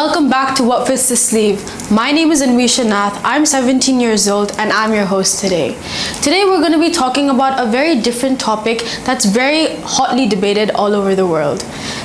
welcome back to What Fits the Sleeve. My name is Anwisha Nath. I'm 17 years old and I'm your host today. Today we're going to be talking about a very different topic that's very hotly debated all over the world.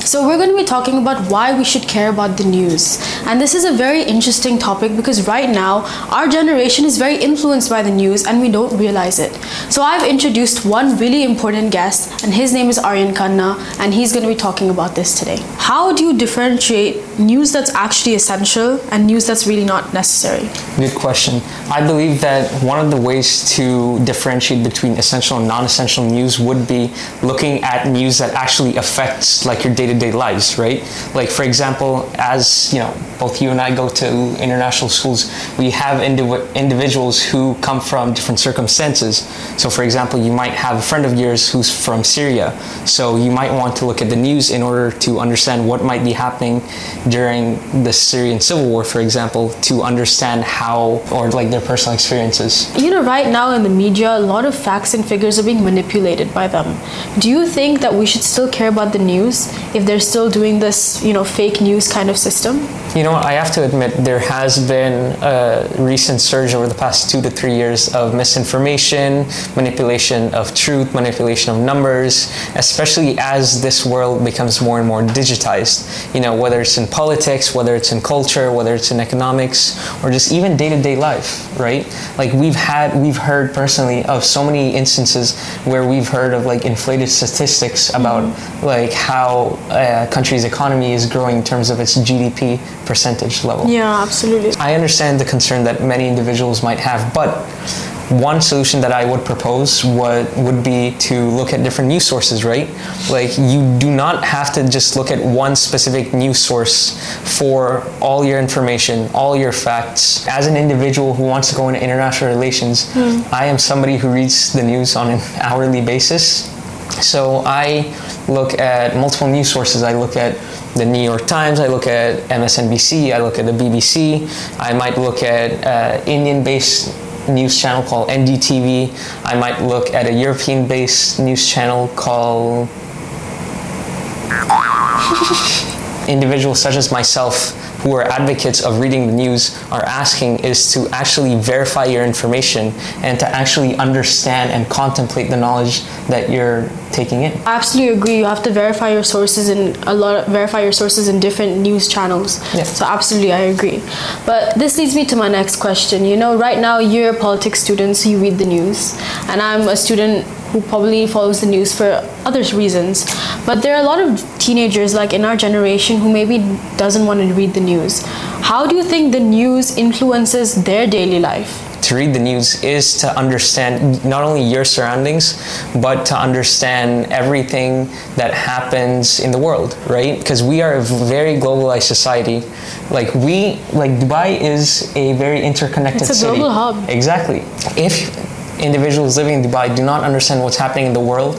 So we're going to be talking about why we should care about the news. And this is a very interesting topic because right now our generation is very influenced by the news and we don't realize it. So I've introduced one really important guest and his name is Aaryan Khanna and he's going to be talking about this today. How do you differentiate news that's actually essential and news that's really not necessary? Good question. I believe that one of the ways to differentiate between essential and non-essential news would be looking at news that actually affects like your day-to-day lives, right? Like for example, as you know, both you and I go to international schools, we have indiv- individuals who come from different circumstances. So for example, you might have a friend of yours who's from Syria. So you might want to look at the news in order to understand what might be happening during the Syrian civil war, for example, to understand how or like their personal experiences. You know, right now in the media, a lot of facts and figures are being manipulated by them. Do you think that we should still care about the news if they're still doing this, you know, fake news kind of system? You know? I have to admit there has been a recent surge over the past two to three years of misinformation, manipulation of truth, manipulation of numbers, especially as this world becomes more and more digitized. You know, whether it's in politics, whether it's in culture, whether it's in economics, or just even day-to-day life, right? Like we've had, we've heard personally of so many instances where we've heard of like inflated statistics about like how uh, a country's economy is growing in terms of its GDP percentage level. Yeah, absolutely. I understand the concern that many individuals might have, but one solution that I would propose would, would be to look at different news sources, right? Like, you do not have to just look at one specific news source for all your information, all your facts. As an individual who wants to go into international relations, mm. I am somebody who reads the news on an hourly basis. So I look at multiple news sources. I look at the New York Times, I look at MSNBC, I look at the BBC, I might look at uh, Indian based news channel called NDTV. I might look at a European based news channel called individuals such as myself who are advocates of reading the news are asking is to actually verify your information and to actually understand and contemplate the knowledge that you're taking in. I absolutely agree. You have to verify your sources and a lot of, verify your sources in different news channels. Yeah. So absolutely I agree. But this leads me to my next question. You know, right now you're a politics student, so you read the news. And I'm a student who probably follows the news for other reasons. But there are a lot of teenagers, like in our generation, who maybe doesn't want to read the news. How do you think the news influences their daily life? to read the news is to understand not only your surroundings, but to understand everything that happens in the world, right? Because we are a very globalized society. Like we, like Dubai is a very interconnected it's a city. global hub. Exactly. If individuals living in Dubai do not understand what's happening in the world,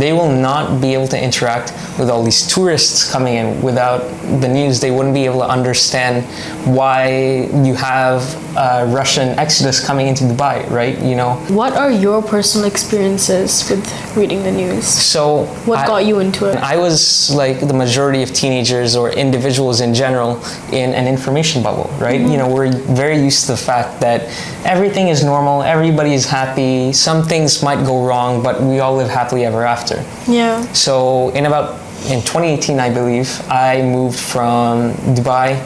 they will not be able to interact with all these tourists coming in without the news. They wouldn't be able to understand why you have a Russian exodus coming into Dubai, right? You know. What are your personal experiences with reading the news? So, what I, got you into it? I was like the majority of teenagers or individuals in general in an information bubble, right? Mm-hmm. You know, we're very used to the fact that everything is normal, everybody is happy. Some things might go wrong, but we all live happily ever after. Yeah. So, in about in 2018, I believe, I moved from Dubai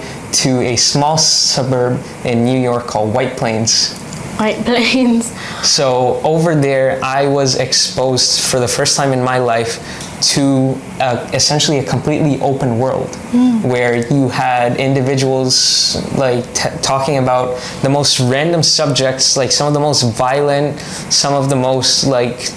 to a small suburb in New York called White Plains. White Plains. So over there, I was exposed for the first time in my life to uh, essentially a completely open world mm. where you had individuals like t- talking about the most random subjects like some of the most violent some of the most like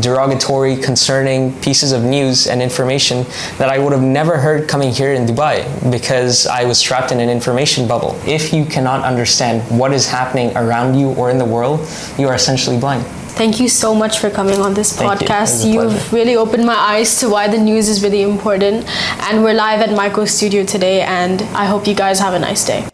derogatory, concerning pieces of news and information that I would have never heard coming here in Dubai because I was trapped in an information bubble. If you cannot understand what is happening around you or in the world, you are essentially blind. Thank you so much for coming on this podcast. You. You've really opened my eyes to why the news is really important. And we're live at Micro Studio today, and I hope you guys have a nice day.